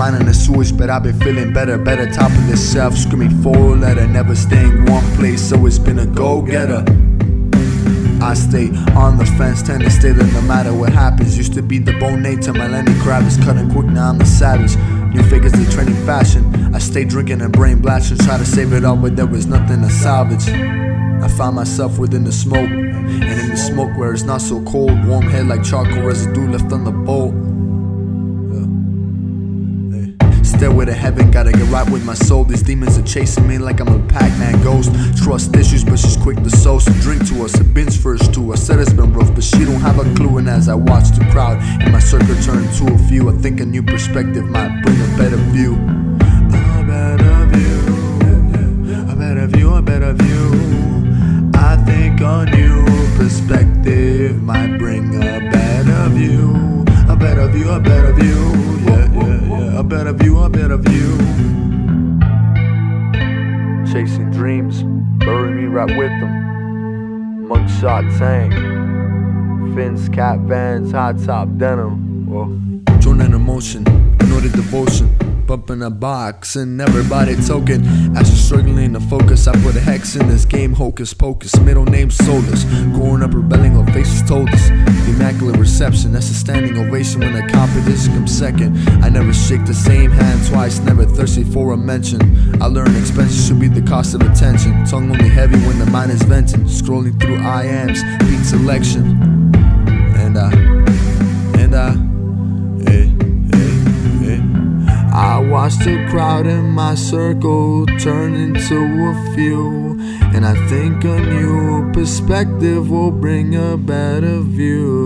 mind in the sewage, but I've been feeling better, better. Top of the shelf, screaming four letter, never staying one place, so it's been a go getter. I stay on the fence, tend to stay there no matter what happens. Used to be the bone to my Lenny Kravitz, cutting quick, now I'm the savage. New figures, the trending fashion. I stay drinking and brain blasting, try to save it all, but there was nothing to salvage. I find myself within the smoke, and in the smoke where it's not so cold, warm head like charcoal residue left on the bowl. Stairway to heaven, gotta get right with my soul. These demons are chasing me like I'm a Pac-Man ghost. Trust issues, but she's quick to sow. So drink to us, it binge first to us. Said it's been rough, but she don't have a clue. And as I watch the crowd in my circle turn to a few, I think a new perspective might bring a better view. A better view, a better view, a better view. I think a new perspective might bring a better view, a better view, a better view. A better view. Chasing dreams, bury me right with them. Mugshot tank, fins, cat vans, high top denim. Whoa. Join in emotion, know the devotion. Bumping a box and everybody token. As you're struggling to focus, I put a hex in this game, hocus pocus. Middle name soulless. Growing up rebelling, our faces told us. Immaculate reception, that's a standing ovation when the competition comes second. I never shake the same hand twice, never thirsty for a mention. I learned expenses should be the cost of attention. Tongue only heavy when the mind is venting. Scrolling through IMs, beat selection. And I, and I, eh, eh, eh. I watch the crowd in my circle turn into a few. And I think a new perspective will bring a better view.